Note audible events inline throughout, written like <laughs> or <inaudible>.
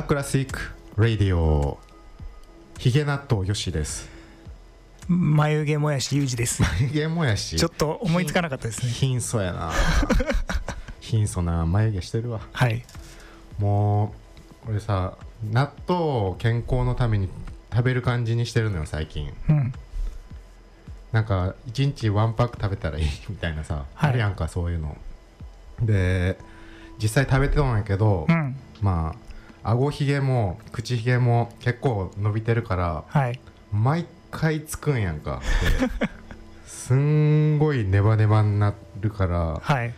ラクラシック・ラディオヒゲ納豆よしです。眉毛もやしゆうじです。ヒゲもやし。ちょっと思いつかなかったですね。貧相やな。<laughs> 貧相な眉毛してるわ。はい。もう俺さ納豆を健康のために食べる感じにしてるのよ最近。うん。なんか1日ワンパック食べたらいいみたいなさ、はい。あるやんかそういうの。で実際食べてたんやけど、うん。まあ顎ひげも口ひげも結構伸びてるからはい。毎回つくんやんか。で <laughs> すんごいネバネバになるからはい。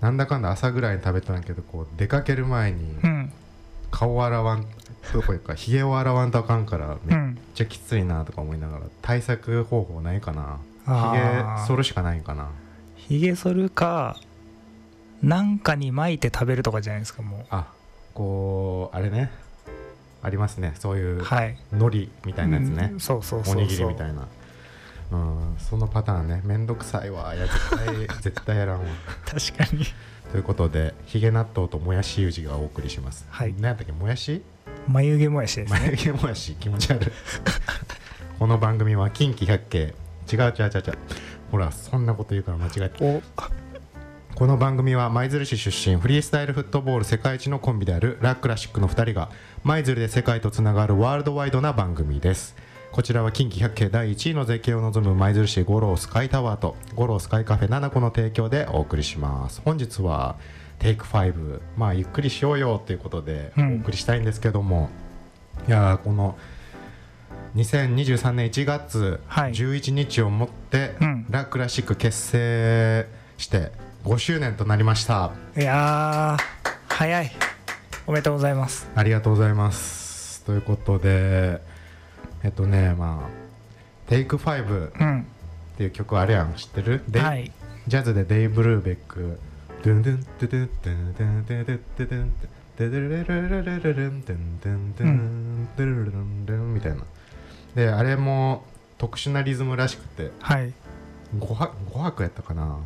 なんだかんだ朝ぐらいに食べたんやけどこう出かける前にうん。顔洗わんどこいうか <laughs> ひげを洗わんとあかんからうめっんちゃきついなとか思いながら対策方法ないかな。あひげー剃るしかないんかな。ひげ剃るかなんかに巻いて食べるとかじゃないですかもあこうあれね。ありますね。そういううはい。海苔みたいなやつね。うん。そうそうそうそう。おにぎりみたいな。うん。そのパターンね。めんどくさいわ。いや絶対 <laughs> 絶対やらんわ。確かに。ということでヒゲ納豆ともやしゆうじがお送りします。はい。何やったっけ？もやし？眉毛もやしですね。眉毛もやし。気持ち悪い。<laughs> この番組は近畿百景。違う違う違う違う。ほらそんなこと言うから間違えて。おこの番組は舞鶴市出身フリースタイルフットボール世界一のコンビであるラックラシックの2人が舞鶴で世界とつながるワールドワイドな番組です。こちらは近畿百景第1位の絶景を望む舞鶴市五郎スカイタワーと五郎スカイカフェ7個の提供でお送りします。本日はテイク5まあゆっくりしようよということでうんお送りしたいんですけども、いやーこの2023年1月はい。11日をもって、うん。ラクラシック結成して5周年となりました。いやー早い。おめでとうございます。ありがとうございます。ということでえっとねまあ「テイク5」っうんていう曲あるやん知ってる、ではい。ジャズでデイ・ブルーベック「ドゥンドゥンドゥドゥンドゥンドゥンドゥンドゥンドゥンドゥンドゥルルルルルルルルンドゥンドゥンドゥンドゥンドゥルルルンルンみたいなであれも特殊なリズムらしくてはい5拍 ,5 拍やったかな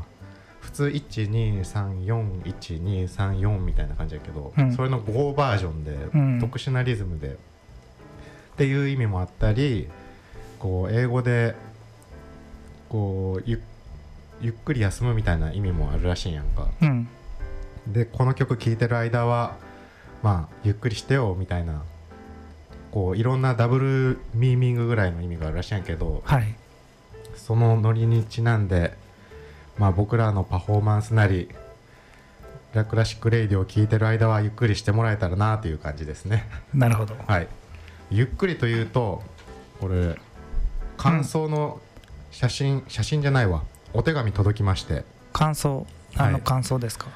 普通1234123みたいな感じやけど、うん。それの5バージョンで、うん。特殊なリズムで。っていう意味もあったりこう英語でこうゆゆっくり休むみたいな意味もあるらしいんやんか。うん。でこの曲聴いてる間はまあゆっくりしてよみたいなこういろんなダブルミーミングぐらいの意味があるらしいんやけどはい。そのノリにちなんで、まあ、僕らのパフォーマンスなりラクラシックレイディを聴いてる間はゆっくりしてもらえたらなという感じですね。なるほど。はい。ゆっくりというとこれ感想の写真、写真じゃないわ。お手紙届きまして、感想何の感想ですか、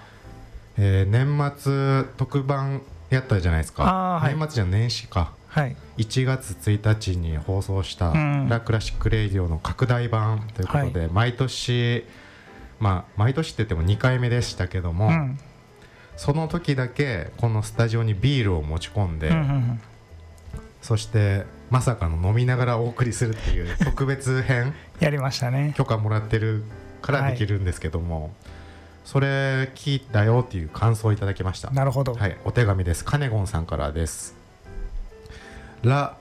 えー年末特番やったじゃないですか。はい。年末じゃ年始か。はい。1月1日に放送したうん「ラ・クラシック・レイディオ」の拡大版ということで、毎年まあ毎年って言っても2回目でしたけども、うんその時だけこのスタジオにビールを持ち込んで、うんうんそしてまさかの飲みながらお送りするっていう <laughs> 特別編？やりましたね許可もらってるからできるんですけども、それ聞いたよっていう感想をいただきましたなるほど、はい、お手紙です。カネゴンさんからです。ラ・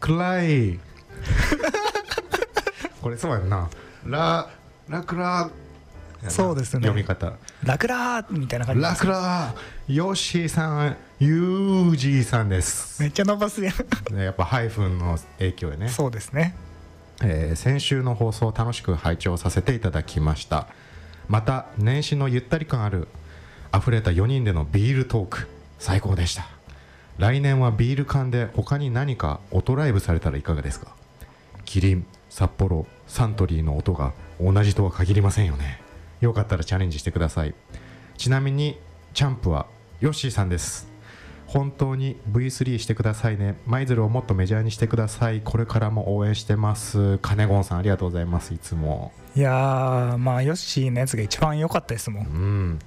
クライ。<laughs> これそうやんな。ラ・ラクラ。そうですね読み方。ラクラーみたいな感じですラクラ。ヨッシーさん、ユージーさんです。めっちゃ伸ばすやんねやっぱハイフンの影響でね。そうですねえー先週の放送を楽しく拝聴させていただきましたまた年始のゆったり感ある溢れた4人でのビールトーク最高でした来年はビール缶で他に何か音ライブされたらいかがですか？キリン札幌サントリーの音が同じとは限りませんよねよかったらチャレンジしてください。ちなみにチャンプはヨッシーさんです。本当に V3 してくださいね。舞鶴をもっとメジャーにしてください。これからも応援してます。カネゴンさんありがとうございます。いつも。いやーまあヨッシーのやつが一番良かったですもうんん。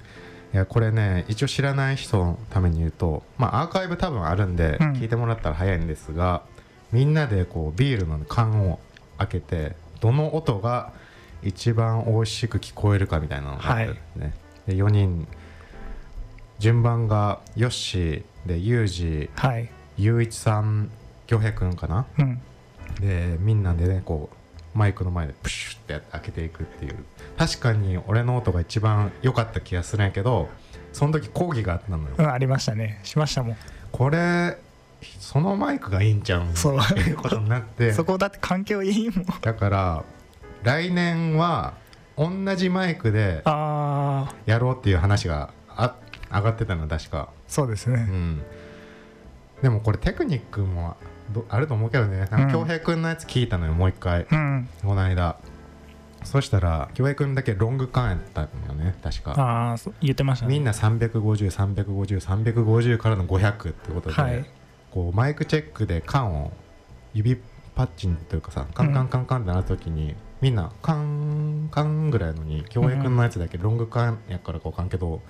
いやこれね一応知らない人のために言うとまあアーカイブ多分あるんで、うん。聞いてもらったら早いんですがみんなでこうビールの缶を開けてどの音が一番美味しく聞こえるかみたいなのがあってね、で4人。順番がヨッシーでユージ。はい。ゆういちさん恭平くんかな？うん。でみんなでねこうマイクの前でプシュって開けていくっていう。確かに俺の音が一番良かった気がするんやけどその時講義があったのよ、うんありましたね。しましたもん。これそのマイクがいいんちゃうん？そう。いうことになって。<laughs> そこだって環境いいもん。だから来年は同じマイクでやろうっていう話があ上がってたの確か。そうですね。うん。でもこれテクニックもどあると思うけどね。恭平君のやつ聞いたのよもう一回。うん。この間。そしたら恭平君だけロング缶やったんよね確か。ああ言ってましたね。みんな350350350からの500ってことで、はい。こうマイクチェックで缶を指パッチンというかさカンカンカンカンってなった時に、みんなカンカンぐらいのに恭平君のやつだけロング缶やからかわかんけど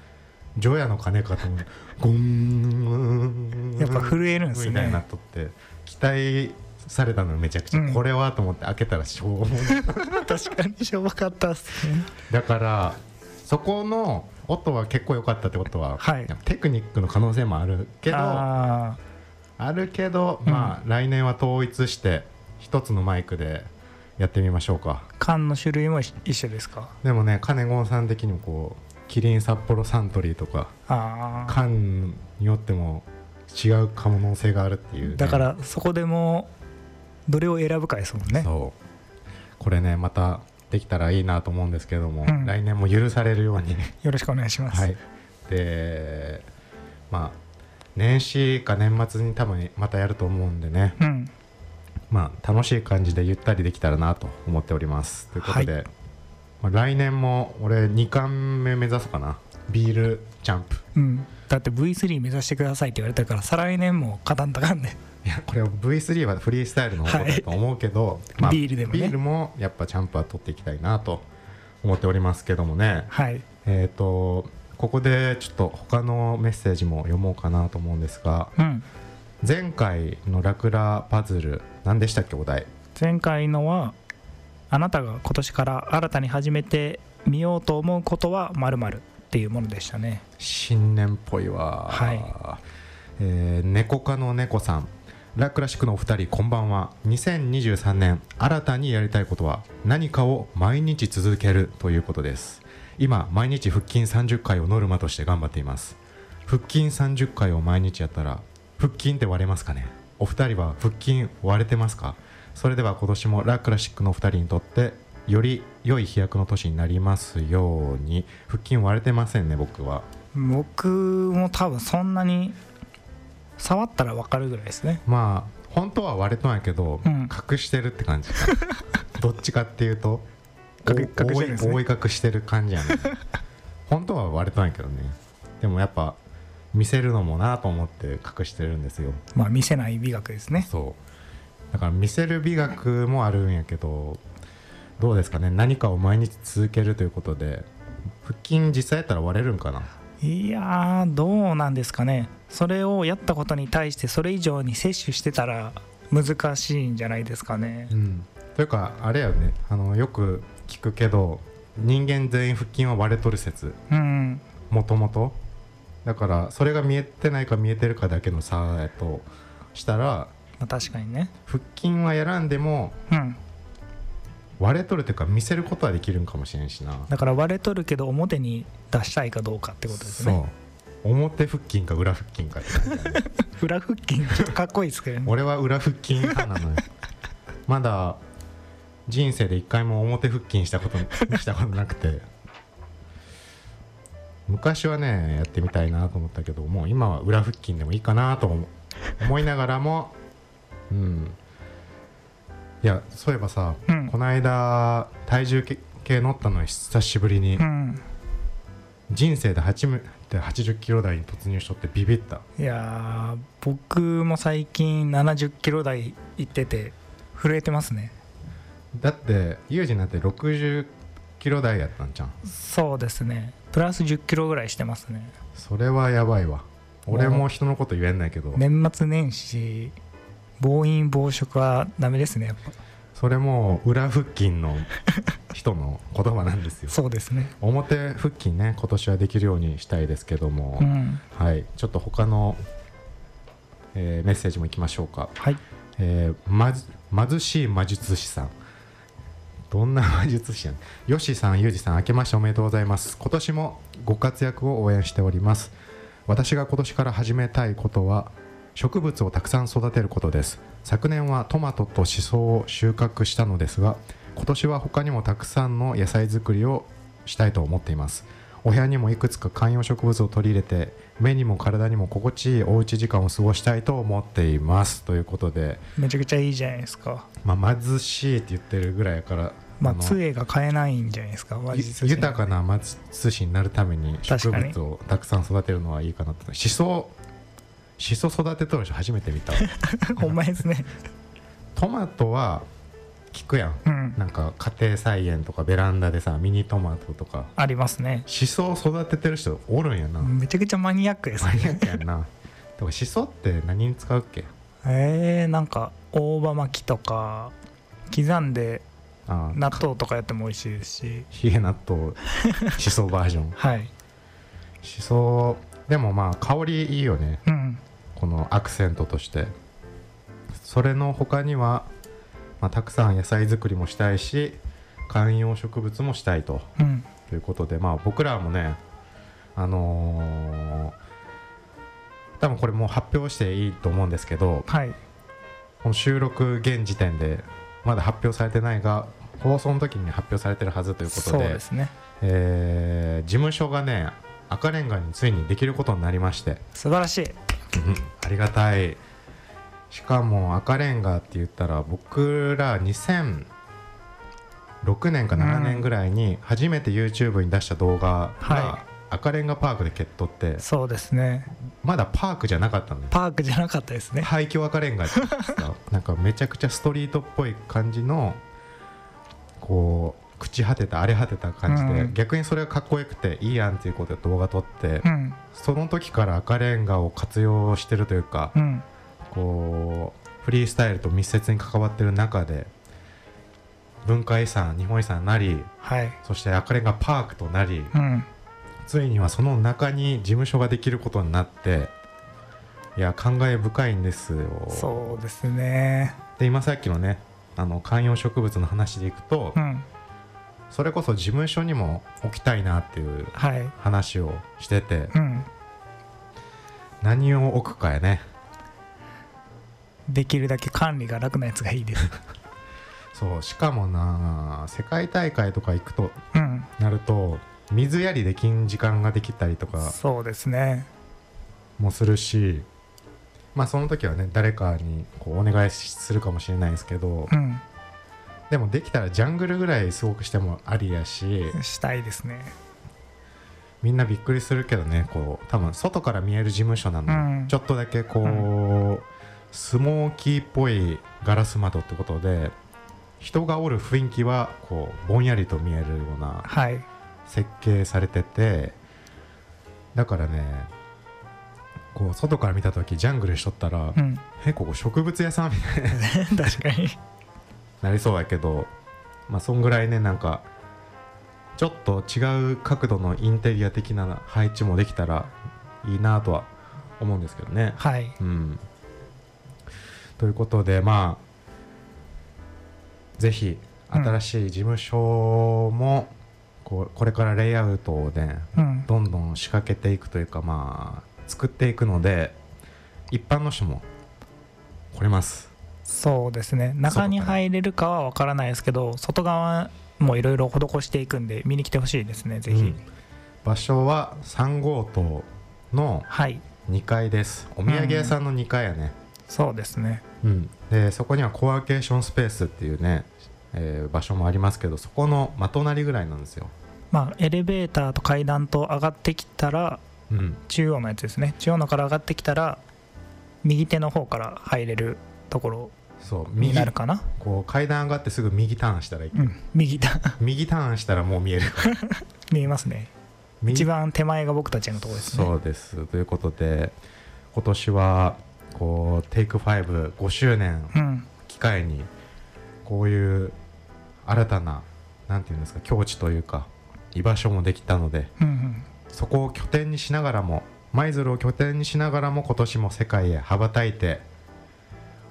除夜の鐘かと思う。ゴン。やっぱ震えるんですね。みたいになっとって期待されたのめちゃくちゃ、うん。これはと思って開けたらしょうも <laughs> 確かにしょぼかったっすね。だからそこの音は結構良かったってことは、はい。テクニックの可能性もあるけどああるけど、うん。まあ来年は統一して一つのマイクでやってみましょうか。ー缶の種類も一一緒ですか？でもね金ゴンさん的にもこうキリン札幌サントリーとか缶によっても違う可能性があるっていうね、だからそこでもどれを選ぶかですもんね。そう。これねまたできたらいいなと思うんですけども、うん。来年も許されるように。よろしくお願いします、はい。でまあ年始か年末に多分またやると思うんでね。うんまあ楽しい感じでゆったりできたらなと思っております。ということで、まあ、来年も俺2冠目目指すかな。ビールジャンプ。うん。だって V3 目指してくださいって言われたから再来年も勝たんたかんねいやこれは V3 はフリースタイルの方だと思うけど、まあ、ビールでもね。ビールもやっぱジャンプは取っていきたいなと思っておりますけどもね。はい。えっ、とここでちょっと他のメッセージも読もうかなと思うんですがうん前回のラクラパズル何でしたっけお題？前回のはあなたが今年から新たに始めてみようと思うことはまるっていうものでしたね。新年っぽいわ。はえー猫科の猫さんラクラシックのお二人こんばんは。2023年新たにやりたいことは何かを毎日続けるということです。今毎日腹筋30回をノルマとして頑張っています。腹筋30回を毎日やったら腹筋って割れますかね？お二人は腹筋割れてますか？それでは今年もラクラシックのお二人にとってより良い飛躍の年になりますように。腹筋割れてませんね僕は。僕も多分そんなに触ったら分かるぐらいですね。まあ本当は割れとんやけど、うん。隠してるって感じ。<laughs> どっちかっていうと隠してる覆い隠してる感じやね。本当は割れとんやけどね。でもやっぱ見せるのもなと思って隠してるんですよ。まあ見せない美学ですね。そう。だから見せる美学もあるんやけどどうですかね。何かを毎日続けるということで腹筋実際やったら割れるんかな。いやーどうなんですかね。それをやったことに対してそれ以上に摂取してたら難しいんじゃないですかね。うん、というかあれやね。あのよく聞くけど人間全員腹筋は割れとる説。うん。もともとだからそれが見えてないか見えてるかだけの差やとしたらまあ、確かにね。腹筋はやらんでもうん。割れとるというか見せることはできるんかもしれんしな。だから割れとるけど表に出したいかどうかってことですね。そう。表腹筋か裏腹筋かって。感じだね裏腹筋ちょっとかっこいいですけどね。俺は裏腹筋派なのよ。<laughs> まだ人生で一回も表腹筋したことしたことなくて昔はねやってみたいなと思ったけどもう今は裏腹筋でもいいかなと思思いながらもうん。いやそういえばさ、うん。この間体重計計乗ったの久しぶりに、うん。人生で初めて80キロ台に突入しとってビビった。いやー僕も最近70キロ台行ってて震えてますね。だってユージなんて60キロ台やったんじゃんそうですねプラス10キロぐらいしてますね。それはやばいわ。俺も人のこと言えんないけど、年末年始暴飲暴食はダメですねやっぱ。それも裏腹筋の人の言葉なんですよ。<laughs> そうですね。表復帰ね今年はできるようにしたいですけども、うん。はい。ちょっと他の、えーメッセージもいきましょうか。はい。えーまず貧しい魔術師さんどんな魔術師やん。よしさんゆうじさん明けましておめでとうございます。今年もご活躍を応援しております。私が今年から始めたいことは植物をたくさん育てることです。昨年はトマトとシソを収穫したのですが今年は他にもたくさんの野菜作りをしたいと思っています。お部屋にもいくつか観葉植物を取り入れて目にも体にも心地いいおうち時間を過ごしたいと思っています。ということでめちゃくちゃいいじゃないですか。まあ、貧しいって言ってるぐらいやから、まあの杖が買えないんじゃないですか。豊かな貧しになるために植物をたくさん育てるのはいいかなと。しそしそ育てとる人初めて見た <laughs> ほんまですね。トマトは効くやん。うん。なんか家庭菜園とかベランダでさミニトマトとか。ありますね。しそを育ててる人おるんやな、めちゃくちゃマニアックですマニアねックやんな。<laughs> でもしそって何に使うっけ？えー、なんか大葉巻きとか刻んで納豆とかやっても美味しいですし。冷え納豆 <laughs> しそバージョン。はい。しそでもまあ香りいいよね。うん。このアクセントとして。それの他には、まあ、たくさん野菜作りもしたいし観葉植物もしたいと。うん。ということでまあ僕らもねあのー多分これもう発表していいと思うんですけどはい。この収録現時点でまだ発表されてないが放送の時に発表されてるはずということでですね。えー事務所がね赤レンガについにできることになりまして。素晴らしい。うん。ありがたいしかも赤レンガって言ったら僕ら2006年か7年ぐらいに初めて YouTube に出した動画はが赤レンガパークで決闘ってそうですね。まだパークじゃなかったのよパークじゃなかったですね。廃墟赤レンガって <laughs> なんかめちゃくちゃストリートっぽい感じのこう朽ち果てた荒れ果てた感じで、うん。逆にそれがかっこよくていいやんっていうことで動画撮って、うん。その時から赤レンガを活用してるというか、うんこうフリースタイルと密接に関わってる中で文化遺産日本遺産になりはい。そして赤レンガパークとなりうん。ついにはその中に事務所ができることになっていや感慨深いんですよ。そうですね。で今さっきのねあの観葉植物の話でいくと、うん。それこそ事務所にも置きたいなっていうはい。話をしててうん。何を置くかやねできるだけ管理が楽なやつがいいです。<laughs> そうしかもな世界大会とか行くとうん。なると水やりできん時間ができたりとかそうですね。もするしまあその時はね誰かにこうお願いするかもしれないですけどうん。でもできたらジャングルぐらいすごくしてもありやししたいですね。みんなびっくりするけどねこう多分外から見える事務所なの、うん。ちょっとだけこう、スモーキーっぽいガラス窓ってことで人がおる雰囲気はこうぼんやりと見えるようなはい。設計されててだからねこう外から見た時ジャングルしとったら、うんえここ植物屋さんみたいに <laughs> 確かに。なりそうやけどまあそんぐらいねなんかちょっと違う角度のインテリア的な配置もできたらいいなとは思うんですけどね。はい。うん、ということでまあぜひ新しい事務所もこうこれからレイアウトをねうん。どんどん仕掛けていくというかまあ作っていくので一般の人も来れます。そうですね。中に入れるかは分からないですけど外側もいろいろ施していくんで見に来てほしいですねぜひ、うん。場所は3号棟のはい。2階です。お土産屋さんの2階やね、そうですね。うん。でそこにはコワーケーションスペースっていうね、えー場所もありますけどそこのま隣ぐらいなんですよ、まあエレベーターと階段と上がってきたらうん、中央のやつですね。中央のから上がってきたら右手の方から入れるところそうに右なるかな。こう階段上がってすぐ右ターンしたらいい、うん。右だ右ターンしたらもう見える。<laughs> 見えますね。右。一番手前が僕たちのところですね。そうです。ということで今年はこうテイク5 5周年うん。機会にこういう新たななんていうんですか境地というか居場所もできたのでうんうん。そこを拠点にしながらも舞鶴を拠点にしながらも今年も世界へ羽ばたいて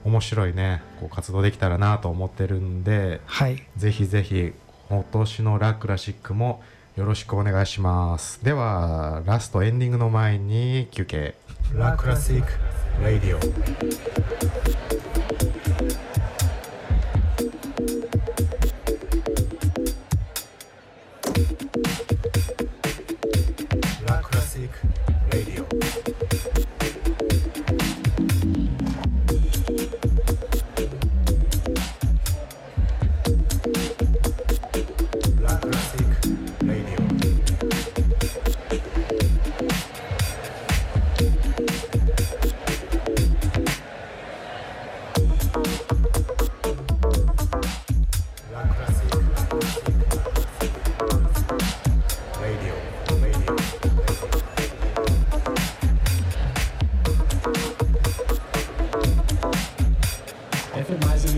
面白いねこう活動できたらなと思ってるんではい。ぜひぜひ今年のラ・クラシックもよろしくお願いします。ではラストエンディングの前に休憩。ラクラシック・ラディオ。ラクラシック・ラディオ。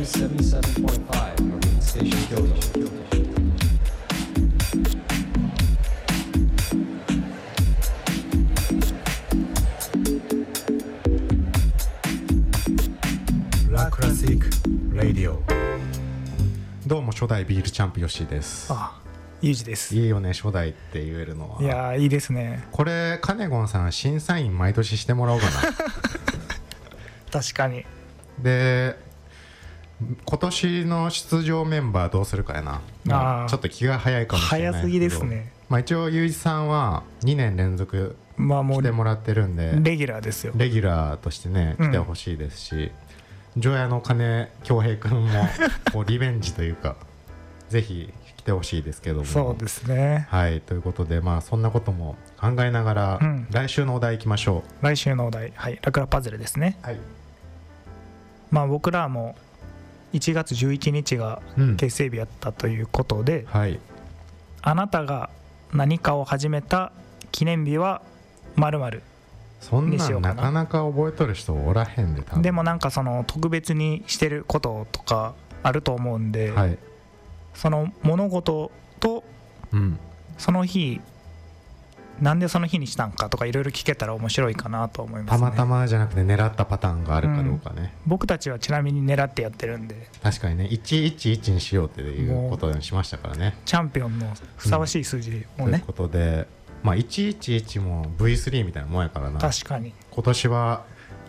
77.5 Marine Station Kyoto. La classique. Radio. どうも初代ビールチャンプヨッシーですあゆうじですいいよね初代って言えるのはいやーいいですねこれカネゴンさん審査員毎年してもらおうか <laughs> 確かになで今年の出場メンバーどうするかやな。まあー。ちょっと気が早いかもしれない早すぎですね。まあ一応ゆうじさんは2年連続まあもう来てもらってるんでレギュラーですよ。レギュラーとしてねうん。来てほしいですし、除夜の鐘恭平君も <laughs> こうリベンジというかぜひ来てほしいですけども。そうですね。はいということでまあそんなことも考えながら、うん。来週のお題いきましょ来週のお題。はいラクラパズルですね。うはい、まあ僕らも1月11日がうん。結成日やったということで、はい。あなたが何かを始めた記念日はまるそんなんかな。なかなか覚えとる人おらへんででもなんかその特別にしてることとかあると思うんで、はい。その物事とうん。その日なんでその日にしたんかとかいろいろ聞けたら面白いかなと思います、ね、たまたまじゃなくて狙ったパターンがあるかどうかね、僕たちはちなみに狙ってやってるんで。確かにね。111にしようっていうことにしましたからね。チャンピオンのふさわしい数字をね、ということで、まあ、111も V3 みたいなもんやからな。確かに。今年は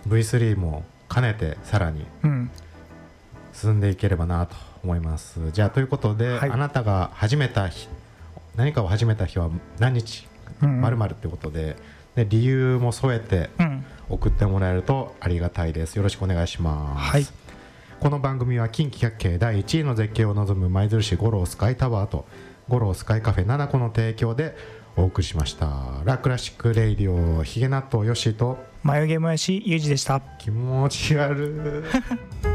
V3 も兼ねてさらにうん。進んでいければなと思います。じゃあということで、はい。あなたが始めた日何かを始めた日は何日うんまるまるってことで。で理由も添えてうん。送ってもらえるとありがたいです。よろしくお願いします、はい。この番組は近畿百景第1位の絶景を望む舞鶴市五郎スカイタワーと五郎スカイカフェ7個の提供でお送りしました。ラ・クラシック・レイディオヒゲ納豆よしと眉毛もやしゆうじでした。気持ち悪い <laughs>